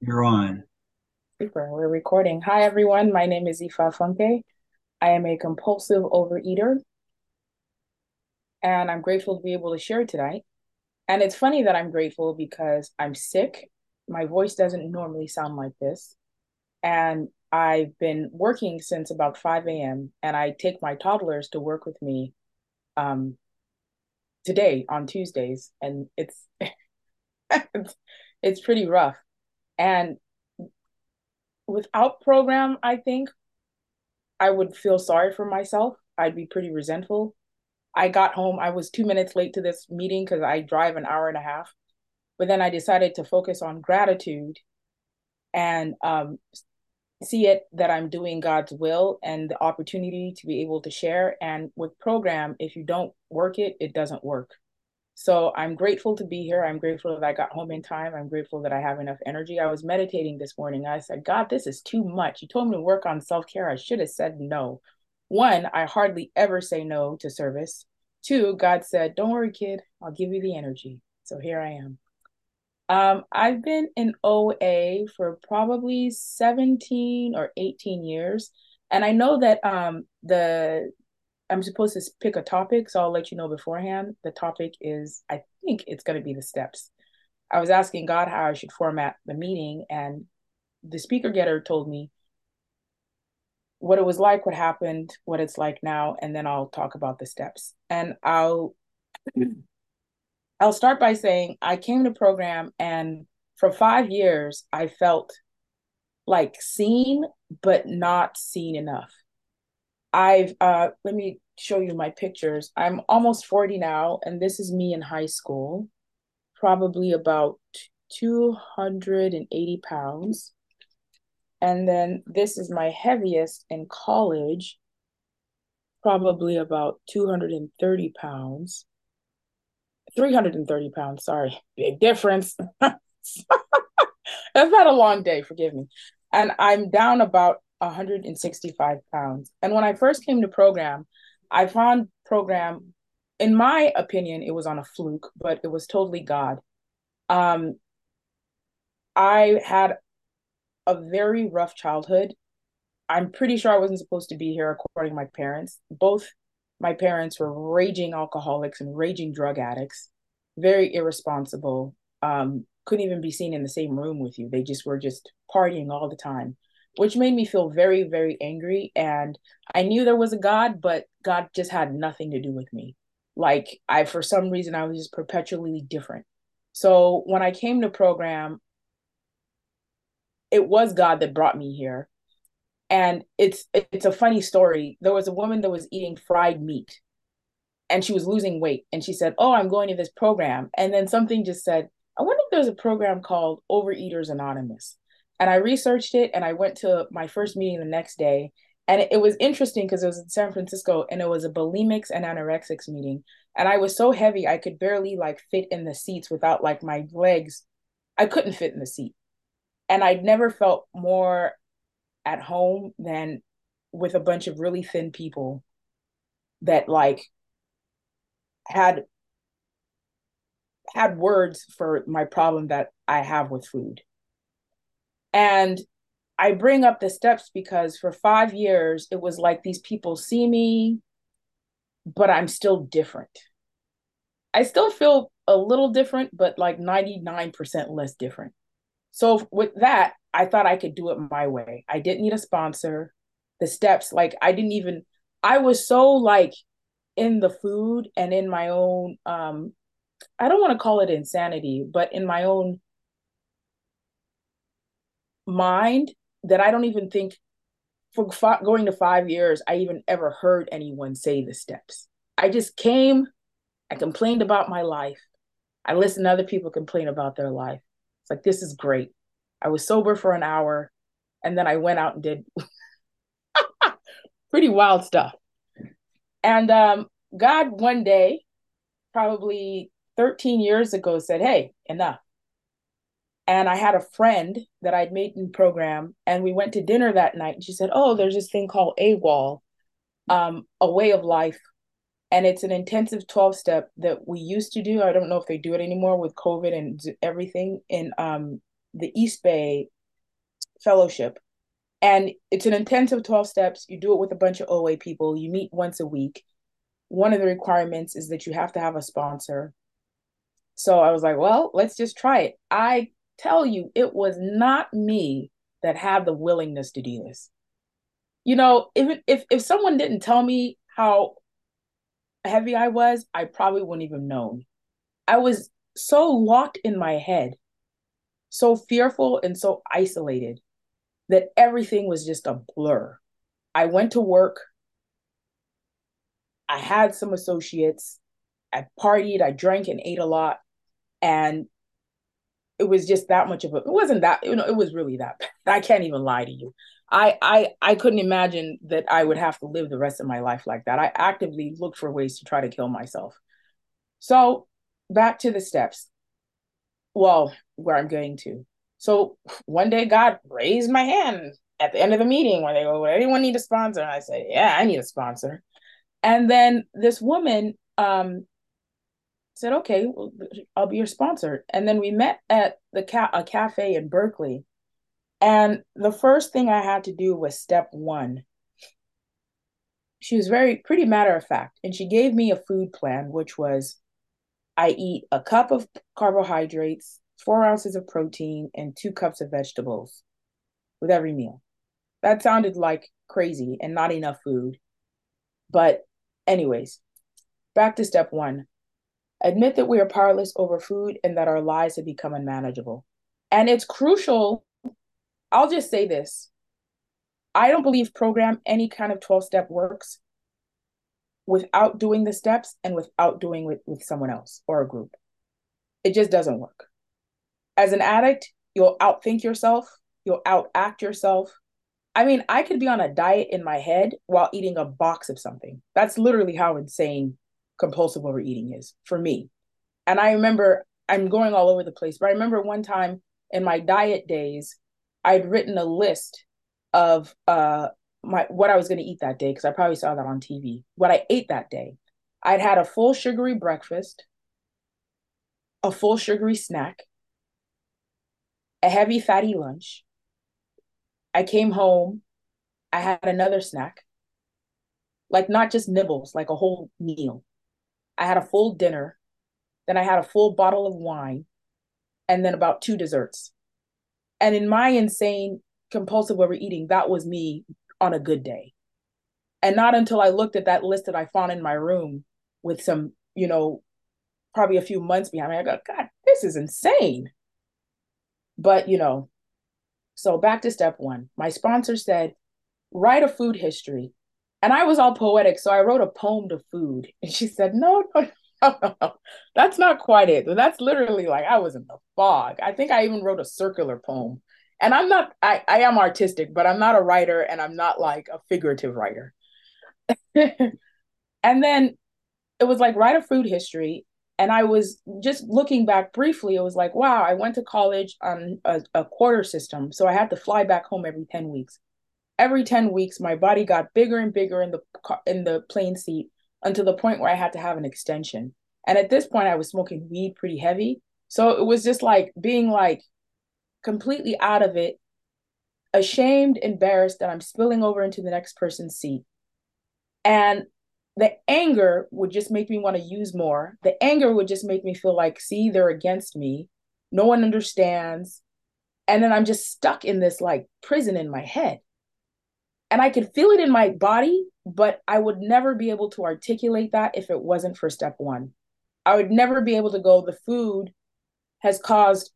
You're on. Super. We're recording. Hi, everyone. My name is Ifafunke. I am a compulsive overeater, and I'm grateful to be able to share tonight. And it's funny that I'm grateful because I'm sick. My voice doesn't normally sound like this. And I've been working since about 5 a.m. and I take my toddlers to work with me um, today on Tuesdays. And it's it's pretty rough. And without program, I think I would feel sorry for myself. I'd be pretty resentful. I got home, I was two minutes late to this meeting because I drive an hour and a half. But then I decided to focus on gratitude and um, see it that I'm doing God's will and the opportunity to be able to share. And with program, if you don't work it, it doesn't work. So I'm grateful to be here. I'm grateful that I got home in time. I'm grateful that I have enough energy. I was meditating this morning. I said, God, this is too much. You told me to work on self care. I should have said no. One, I hardly ever say no to service. Two, God said, Don't worry, kid. I'll give you the energy. So here I am. Um, I've been in OA for probably 17 or 18 years. And I know that um, the I'm supposed to pick a topic, so I'll let you know beforehand. The topic is, I think it's going to be the steps. I was asking God how I should format the meeting, and the speaker getter told me what it was like, what happened, what it's like now, and then I'll talk about the steps. And I'll I'll start by saying I came to program, and for five years I felt like seen, but not seen enough. I've uh let me show you my pictures. I'm almost 40 now, and this is me in high school, probably about 280 pounds. And then this is my heaviest in college, probably about 230 pounds. 330 pounds, sorry, big difference. That's not a long day, forgive me. And I'm down about 165 pounds. And when I first came to program, I found program, in my opinion, it was on a fluke, but it was totally God. Um, I had a very rough childhood. I'm pretty sure I wasn't supposed to be here, according to my parents. Both my parents were raging alcoholics and raging drug addicts, very irresponsible. Um, couldn't even be seen in the same room with you. They just were just partying all the time which made me feel very, very angry. And I knew there was a God, but God just had nothing to do with me. Like I, for some reason, I was just perpetually different. So when I came to program, it was God that brought me here. And it's it's a funny story. There was a woman that was eating fried meat and she was losing weight. And she said, Oh, I'm going to this program. And then something just said, I wonder if there's a program called Overeaters Anonymous and I researched it and I went to my first meeting the next day. And it, was interesting because it was in San Francisco and it was a bulimics and anorexics meeting. And I was so heavy, I could barely like fit in the seats without like my legs. I couldn't fit in the seat. And I'd never felt more at home than with a bunch of really thin people that like had had words for my problem that I have with food. And I bring up the steps because for five years, it was like these people see me, but I'm still different. I still feel a little different, but like 99% less different. So with that, I thought I could do it my way. I didn't need a sponsor. The steps, like I didn't even, I was so like in the food and in my own, um, I don't want to call it insanity, but in my own mind that I don't even think for going to five years, I even ever heard anyone say the steps. I just came, I complained about my life. I listened to other people complain about their life. It's like, this is great. I was sober for an hour and then I went out and did pretty wild stuff. And um, God, one day, probably 13 years ago, said, Hey, enough. And I had a friend that I'd made in program, and we went to dinner that night. And she said, "Oh, there's this thing called AWOL, um, a way of life, and it's an intensive 12 step that we used to do. I don't know if they do it anymore with COVID and everything in um, the East Bay Fellowship. And it's an intensive 12 steps. You do it with a bunch of OA people. You meet once a week. One of the requirements is that you have to have a sponsor. So I was like, well, let's just try it. I tell you, it was not me that had the willingness to do this. You know, if if if someone didn't tell me how heavy I was, I probably wouldn't even known. I was so locked in my head, so fearful and so isolated that everything was just a blur. I went to work. I had some associates. I partied, I drank and ate a lot. And it was just that much of a it wasn't that you know it was really that bad. I can't even lie to you. I I I couldn't imagine that I would have to live the rest of my life like that. I actively looked for ways to try to kill myself. So back to the steps. Well, where I'm going to. So one day God raised my hand at the end of the meeting where they go, well, anyone need a sponsor? And I said, Yeah, I need a sponsor. And then this woman um said, okay, well, I'll be your sponsor. And then we met at the ca- a cafe in Berkeley. And the first thing I had to do was step one. She was very pretty matter of fact. And she gave me a food plan, which was I eat a cup of carbohydrates, four ounces of protein, and two cups of vegetables with every meal. That sounded like crazy and not enough food. But, anyways, back to step one admit that we are powerless over food and that our lives have become unmanageable. And it's crucial. I'll just say this I don't believe program any kind of 12 step works without doing the steps and without doing it with someone else or a group. It just doesn't work. As an addict, you'll outthink yourself, you'll outact yourself. I mean, I could be on a diet in my head while eating a box of something. That's literally how insane compulsive overeating is for me. And I remember I'm going all over the place, but I remember one time in my diet days, I'd written a list of uh my what I was going to eat that day because I probably saw that on TV. What I ate that day. I'd had a full sugary breakfast, a full sugary snack, a heavy fatty lunch. I came home, I had another snack. Like not just nibbles, like a whole meal. I had a full dinner, then I had a full bottle of wine, and then about two desserts. And in my insane compulsive overeating, that was me on a good day. And not until I looked at that list that I found in my room with some, you know, probably a few months behind me, I go, God, this is insane. But, you know, so back to step one. My sponsor said, write a food history and I was all poetic, so I wrote a poem to food. And she said, No, no, no, no, that's not quite it. That's literally like I was in the fog. I think I even wrote a circular poem. And I'm not, I, I am artistic, but I'm not a writer and I'm not like a figurative writer. and then it was like write a food history. And I was just looking back briefly, it was like, wow, I went to college on a, a quarter system. So I had to fly back home every 10 weeks every 10 weeks my body got bigger and bigger in the in the plane seat until the point where I had to have an extension. And at this point I was smoking weed pretty heavy. So it was just like being like completely out of it, ashamed, embarrassed that I'm spilling over into the next person's seat. And the anger would just make me want to use more. The anger would just make me feel like, see, they're against me. No one understands. And then I'm just stuck in this like prison in my head and I could feel it in my body, but I would never be able to articulate that if it wasn't for step one. I would never be able to go, the food has caused,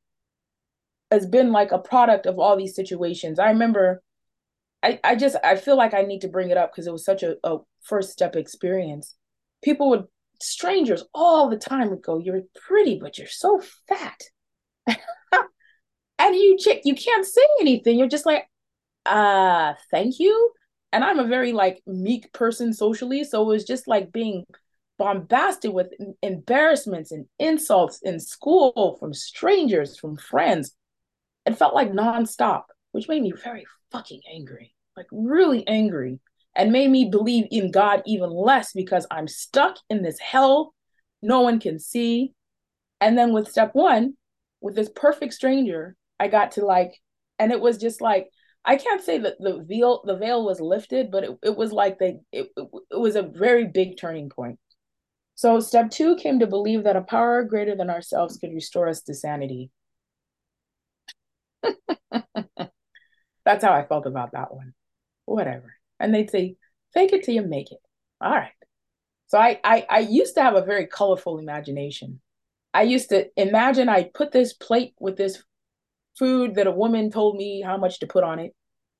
has been like a product of all these situations. I remember, I, I just, I feel like I need to bring it up because it was such a, a first step experience. People would, strangers all the time would go, You're pretty, but you're so fat. and you you can't say anything. You're just like, uh thank you. And i'm a very like meek person socially. So it was just like being bombasted with embarrassments and insults in school from strangers from friends. It felt like nonstop which made me very fucking angry like really angry. And made me believe in God even less because I'm stuck in this hell no one can see. And then with step one, with this perfect stranger, I got to like, and it was just like, I can't say that the veil the veil was lifted, but it, it was like they it, it, was a very big turning point. So step two came to believe that a power greater than ourselves could restore us to sanity. That's how I felt about that one. Whatever. And they'd say, fake it till you make it. All right. So I, I I used to have a very colorful imagination. I used to imagine I put this plate with this food that a woman told me how much to put on it.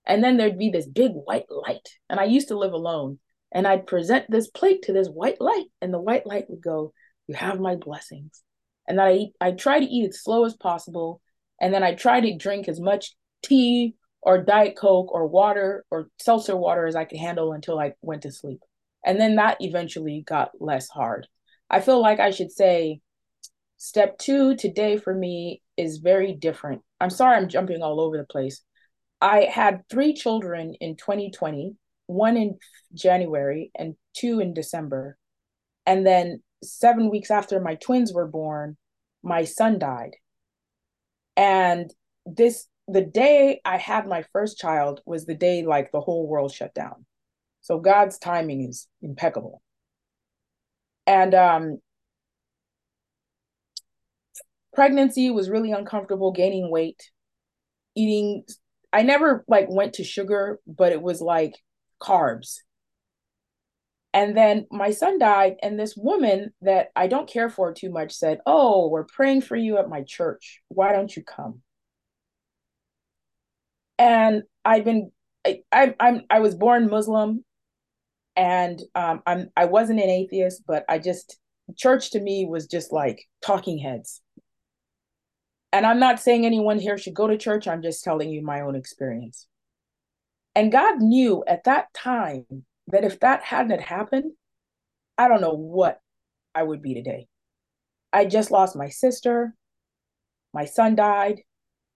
And then there'd be this big white light. And I used to live alone. And I'd present this plate to this white light, and the white light would go, You have my blessings. And I eat, I try to eat as slow as possible. And then I try to drink as much tea or Diet Coke or water or seltzer water as I could handle until I went to sleep. And then that eventually got less hard. I feel like I should say step two today for me is very different. I'm sorry I'm jumping all over the place. I had three children in 2020, one in January and two in December. And then seven weeks after my twins were born, my son died. And this, the day I had my first child was the day like the whole world shut down. So God's timing is impeccable. And um, pregnancy was really uncomfortable, gaining weight, eating. I never like went to sugar, but it was like carbs. And then my son died, and this woman that I don't care for too much said, Oh, we're praying for you at my church. Why don't you come? And I've been, I, I, I'm, I was born Muslim, and um, I'm, I wasn't an atheist, but I just, church to me was just like talking heads. And I'm not saying anyone here should go to church, I'm just telling you my own experience. And God knew at that time that if that hadn't happened, I don't know what I would be today. I just lost my sister. My son died.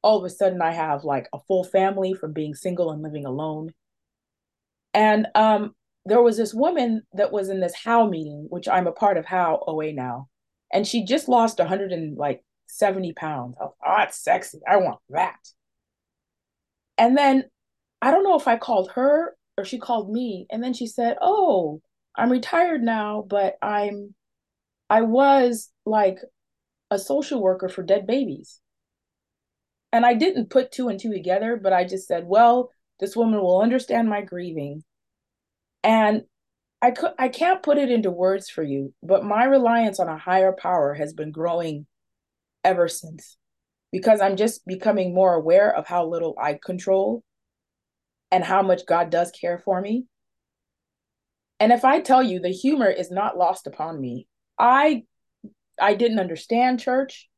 All of a sudden, I have like a full family from being single and living alone. And um, there was this woman that was in this HOW meeting, which I'm a part of HOW OA now. And she just lost 100 and like 70 pounds. oh, that's sexy. I want that. And then I don't know if I called her or she called me. And then she said, Oh, I'm retired now, but I'm, I was like a social worker for dead babies. And I didn't put two and two together, but I just said, Well, this woman will understand my grieving. And I could I can't put it into words for you, but my reliance on a higher power has been growing ever since because I'm just becoming more aware of how little I control and how much God does care for me. And if I tell you the humor is not lost upon me, I I didn't understand church.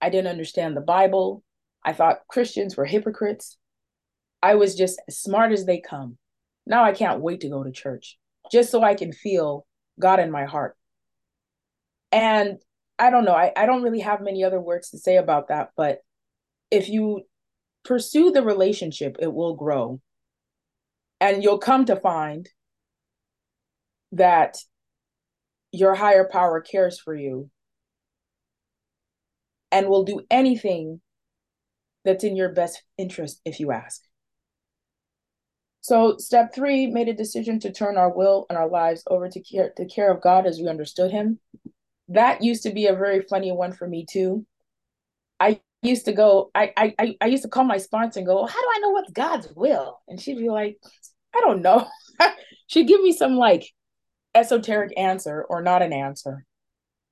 I didn't understand the Bible. I thought Christians were hypocrites. I was just as smart as they come. Now I can't wait to go to church just so I can feel God in my heart. And I don't know. I, I don't really have many other words to say about that, but if you pursue the relationship, it will grow. And you'll come to find that your higher power cares for you and will do anything that's in your best interest if you ask. So, step three made a decision to turn our will and our lives over to care, the care of God as we understood Him that used to be a very funny one for me too. I used to go, I I I used to call my sponsor and go, how do I know what's God's will? And she'd be like, I don't know. she'd give me some like esoteric answer or not an answer.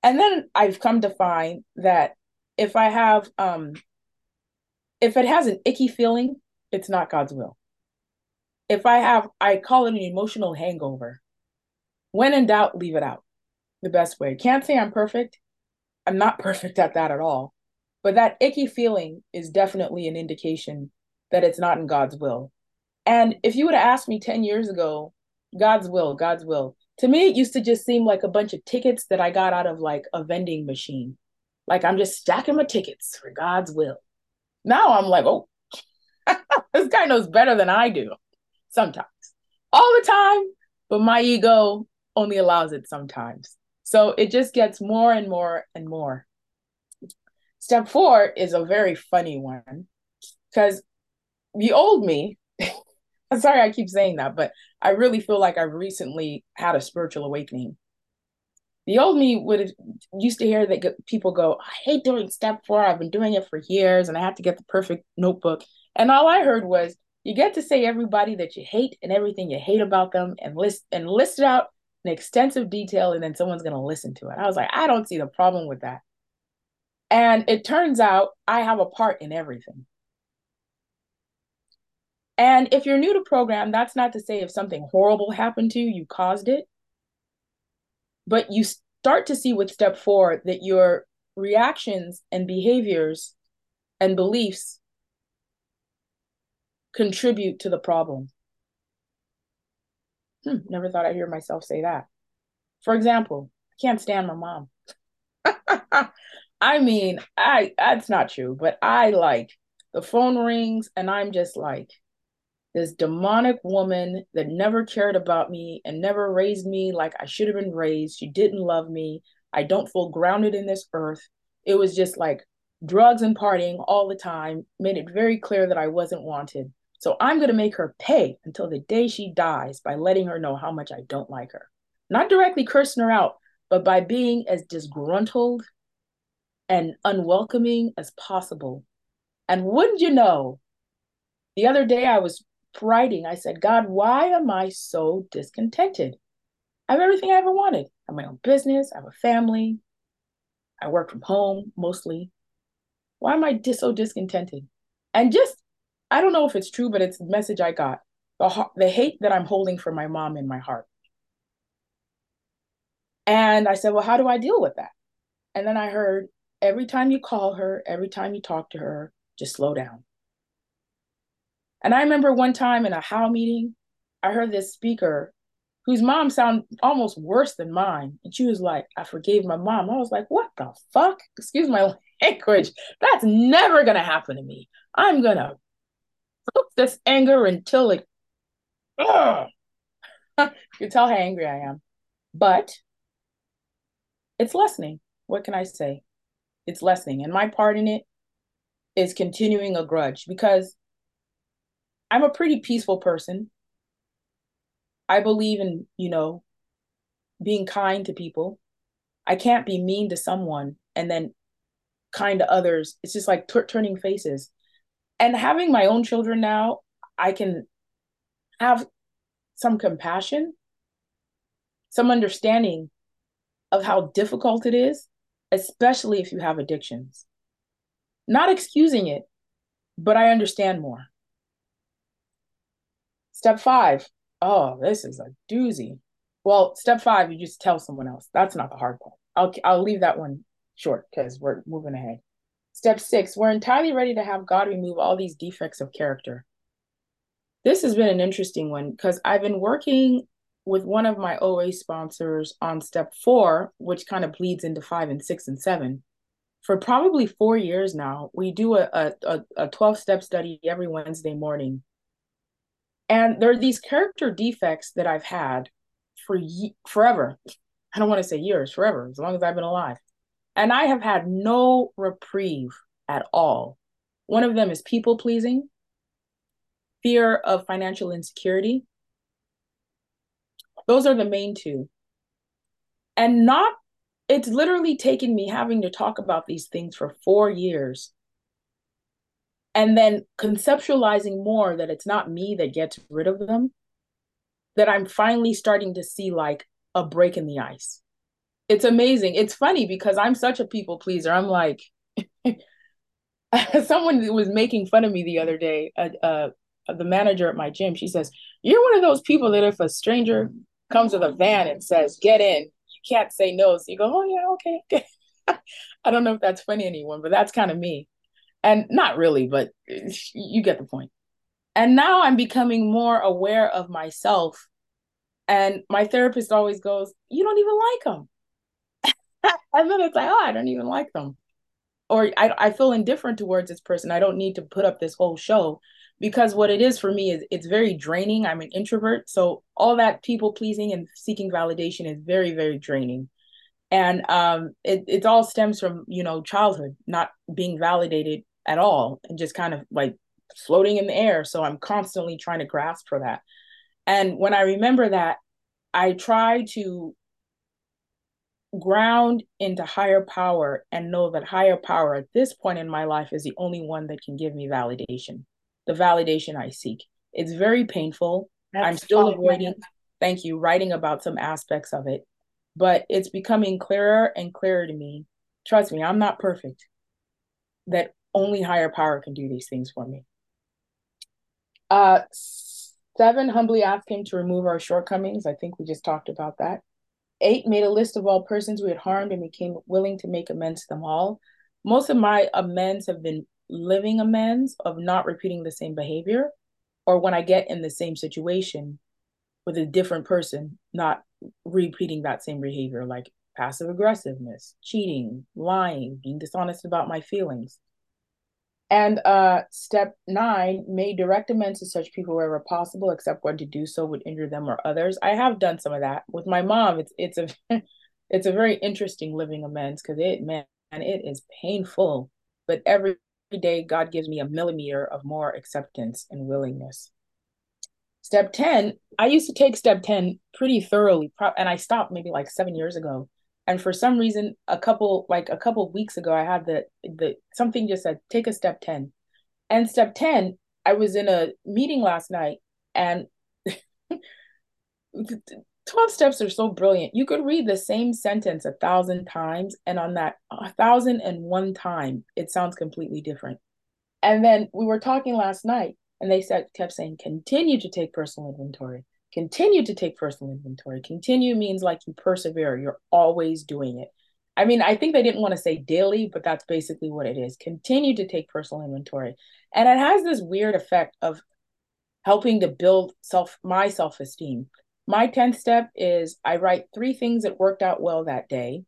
And then I've come to find that if I have um if it has an icky feeling, it's not God's will. If I have, I call it an emotional hangover. When in doubt, leave it out the best way. Can't say I'm perfect. I'm not perfect at that at all. But that icky feeling is definitely an indication that it's not in God's will. And if you would have asked me 10 years ago, God's will, God's will, to me, it used to just seem like a bunch of tickets that I got out of like a vending machine. Like I'm just stacking my tickets for God's will. Now I'm like, oh, this guy knows better than I do sometimes. all the time, but my ego only allows it sometimes. So it just gets more and more and more. Step four is a very funny one because the old me, I'm sorry I keep saying that, but I really feel like I've recently had a spiritual awakening. The old me would have used to hear that people go, I hate doing step four. I've been doing it for years and I have to get the perfect notebook. And all I heard was, you get to say everybody that you hate and everything you hate about them and list and list it out in extensive detail, and then someone's gonna listen to it. I was like, I don't see the problem with that. And it turns out I have a part in everything. And if you're new to program, that's not to say if something horrible happened to you, you caused it. But you start to see with step four that your reactions and behaviors and beliefs contribute to the problem. Hmm, never thought I'd hear myself say that. For example, I can't stand my mom. I mean, I that's not true, but I like the phone rings and I'm just like this demonic woman that never cared about me and never raised me like I should have been raised. She didn't love me. I don't feel grounded in this earth. It was just like drugs and partying all the time, made it very clear that I wasn't wanted. So I'm going to make her pay until the day she dies by letting her know how much I don't like her. Not directly cursing her out, but by being as disgruntled and unwelcoming as possible. And wouldn't you know, the other day I was writing, I said, God, why am I so discontented? I have everything I ever wanted. I have my own business, I have a family, I work from home mostly. Why am I so discontented? And just, I don't know if it's true, but it's the message I got the, the hate that I'm holding for my mom in my heart. And I said, Well, how do I deal with that? And then I heard every time you call her, every time you talk to her, just slow down. And I remember one time in a HOW meeting, I heard this speaker whose mom sounded almost worse than mine. And she was like, I forgave my mom. I was like, what the fuck? Excuse my language. That's never going to happen to me. I'm going to this anger until it, ugh. you can tell how angry I am. But it's lessening. What can I say? It's lessening. And my part in it is continuing a grudge because I'm a pretty peaceful person. I believe in, you know, being kind to people. I can't be mean to someone and then kind to others. It's just like t- turning faces. And having my own children now, I can have some compassion, some understanding of how difficult it is, especially if you have addictions. Not excusing it, but I understand more. Step five, oh, this is a doozy. Well, step five, you just tell someone else. That's not the hard part. I'll I'll leave that one short because we're moving ahead. Step six, we're entirely ready to have God remove all these defects of character. This has been an interesting one because I've been working with one of my OA sponsors on step four, which kind of bleeds into five and six and seven. For probably four years now, we do a, a, a 12 step study every Wednesday morning. And there are these character defects that I've had for ye- forever. I don't want to say years, forever, as long as I've been alive. And I have had no reprieve at all. One of them is people pleasing, fear of financial insecurity, those are the main two. And not, it's literally taken me having to talk about these things for four years. And then conceptualizing more that it's not me that gets rid of them, that I'm finally starting to see like a break in the ice. It's amazing. It's funny because I'm such a people pleaser. I'm like, someone was making fun of me the other day. Uh, uh, the manager at my gym, she says, "You're one of those people that if a stranger comes with a van and says, get in. You can't say no. So you go, oh, yeah, okay. I don't know if that's funny anyone, but that's kind of me. And not really, but you get the point. And now I'm becoming more aware of myself. And my therapist always goes, You don't even like them. and then it's like, Oh, I don't even like them. or I, I feel indifferent towards this person. I don't need to put up this whole show because what it is for me is it's very draining. I'm an introvert. So all that people pleasing and seeking validation is very, very draining. And um, it, it all stems from, you know, childhood, not being validated at all and just kind of like floating in the air. So I'm constantly trying to grasp for that. And when I remember that, I try to ground into higher power and know that higher power at this point in my life is the only one that can give me validation, the validation I seek. It's very painful. That's I'm still avoiding, thank you, writing about some aspects of it, but it's becoming clearer and clearer to me. Trust me, I'm not perfect. That only higher power can do these things for me. Uh, seven, humbly ask him to remove our shortcomings. I think we just talked about that. Eight, made a list of all persons we had harmed and became willing to make amends to them all. Most of my amends have been living amends of not repeating the same behavior, or when I get in the same situation with a different person, not repeating that same behavior, like passive aggressiveness, cheating, lying, being dishonest about my feelings. And uh, step nine, made direct amends to such people wherever possible, except when to do so would injure them or others. I have done some of that with my mom. It's it's a it's a very interesting living amends because it man it is painful, but every day God gives me a millimeter of more acceptance and willingness. Step 10, I used to take step 10 pretty thoroughly, and I stopped maybe like seven years ago and for some reason a couple like a couple weeks ago i had the the something just said take a step 10 and step 10 i was in a meeting last night and 12 steps are so brilliant. You could read the same sentence a thousand times and on that a thousand and one time it sounds completely different. And then we were talking last night and they said kept saying continue to take personal inventory Continue to take personal inventory. Continue means like you persevere, you're always doing it. I mean, I think they didn't want to say daily, but that's basically what it is. Continue to take personal inventory. And it has this weird effect of helping to build self my self-esteem. My 10th step is I write three things that worked out well that day,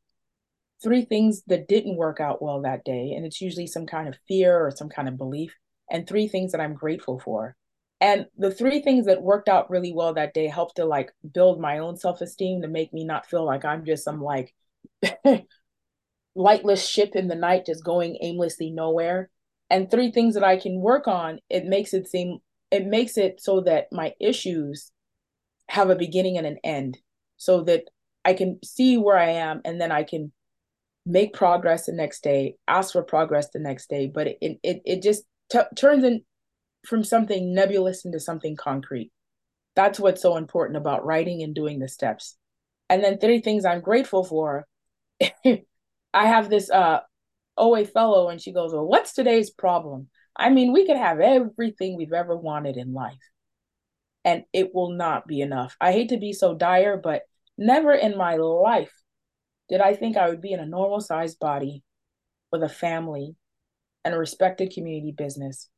three things that didn't work out well that day, and it's usually some kind of fear or some kind of belief, and three things that I'm grateful for. And the three things that worked out really well that day helped to like build my own self-esteem to make me not feel like I'm just some like lightless ship in the night just going aimlessly nowhere. And three things that I can work on, it makes it seem it makes it so that my issues have a beginning and an end so that I can see where I am and then I can make progress the next day, ask for progress the next day, but it it it just t- turns in from something nebulous into something concrete. That's what's so important about writing and doing the steps. And then three things I'm grateful for. I have this uh OA fellow and she goes, Well, what's today's problem? I mean, we could have everything we've ever wanted in life, and it will not be enough. I hate to be so dire, but never in my life did I think I would be in a normal sized body with a family and a respected community business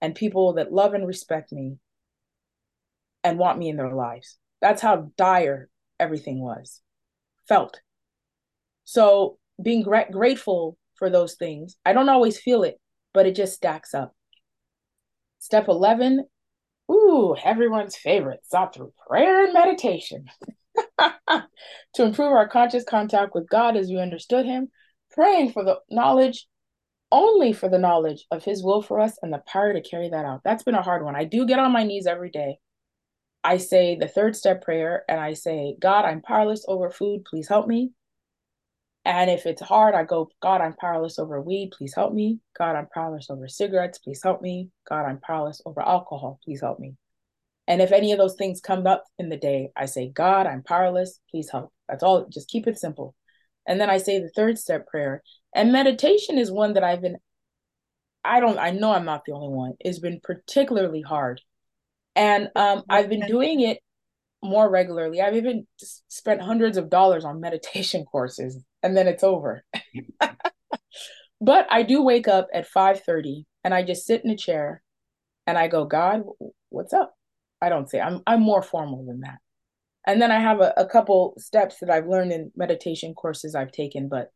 and people that love and respect me and want me in their lives. That's how dire everything was, felt. So being gra- grateful for those things, I don't always feel it, but it just stacks up. Step 11, ooh, everyone's favorite, sought through prayer and meditation. to improve our conscious contact with God as we understood Him, praying for the knowledge only for the knowledge of his will for us and the power to carry that out. That's been a hard one. I do get on my knees every day. I say the third step prayer and I say, God, I'm powerless over food. Please help me. And if it's hard, I go, God, I'm powerless over weed. Please help me. God, I'm powerless over cigarettes. Please help me. God, I'm powerless over alcohol. Please help me. And if any of those things come up in the day, I say, God, I'm powerless. Please help. That's all. Just keep it simple. And then I say the third step prayer. And meditation is one that I've been, I don't, I know I'm not the only one, it's been particularly hard. And um, I've been doing it more regularly. I've even spent hundreds of dollars on meditation courses and then it's over. but I do wake up at 5:30 and I just sit in a chair and I go, God, what's up? I don't say I'm I'm more formal than that. And then I have a, a couple steps that I've learned in meditation courses I've taken, but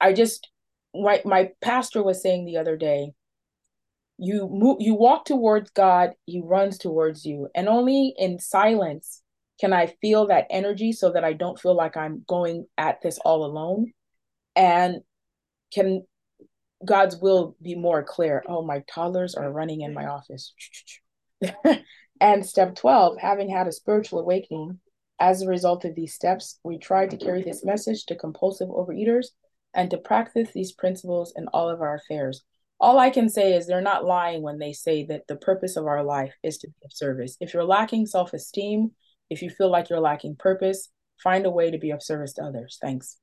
I just my, my pastor was saying the other day, you move you walk towards God, he runs towards you. And only in silence can I feel that energy so that I don't feel like I'm going at this all alone. And can God's will be more clear. Oh, my toddlers are running in my office. and step 12, having had a spiritual awakening, as a result of these steps, we try to carry this message to compulsive overeaters and to practice these principles in all of our affairs. All I can say is they're not lying when they say that the purpose of our life is to be of service. If you're lacking self esteem, if you feel like you're lacking purpose, find a way to be of service to others. Thanks.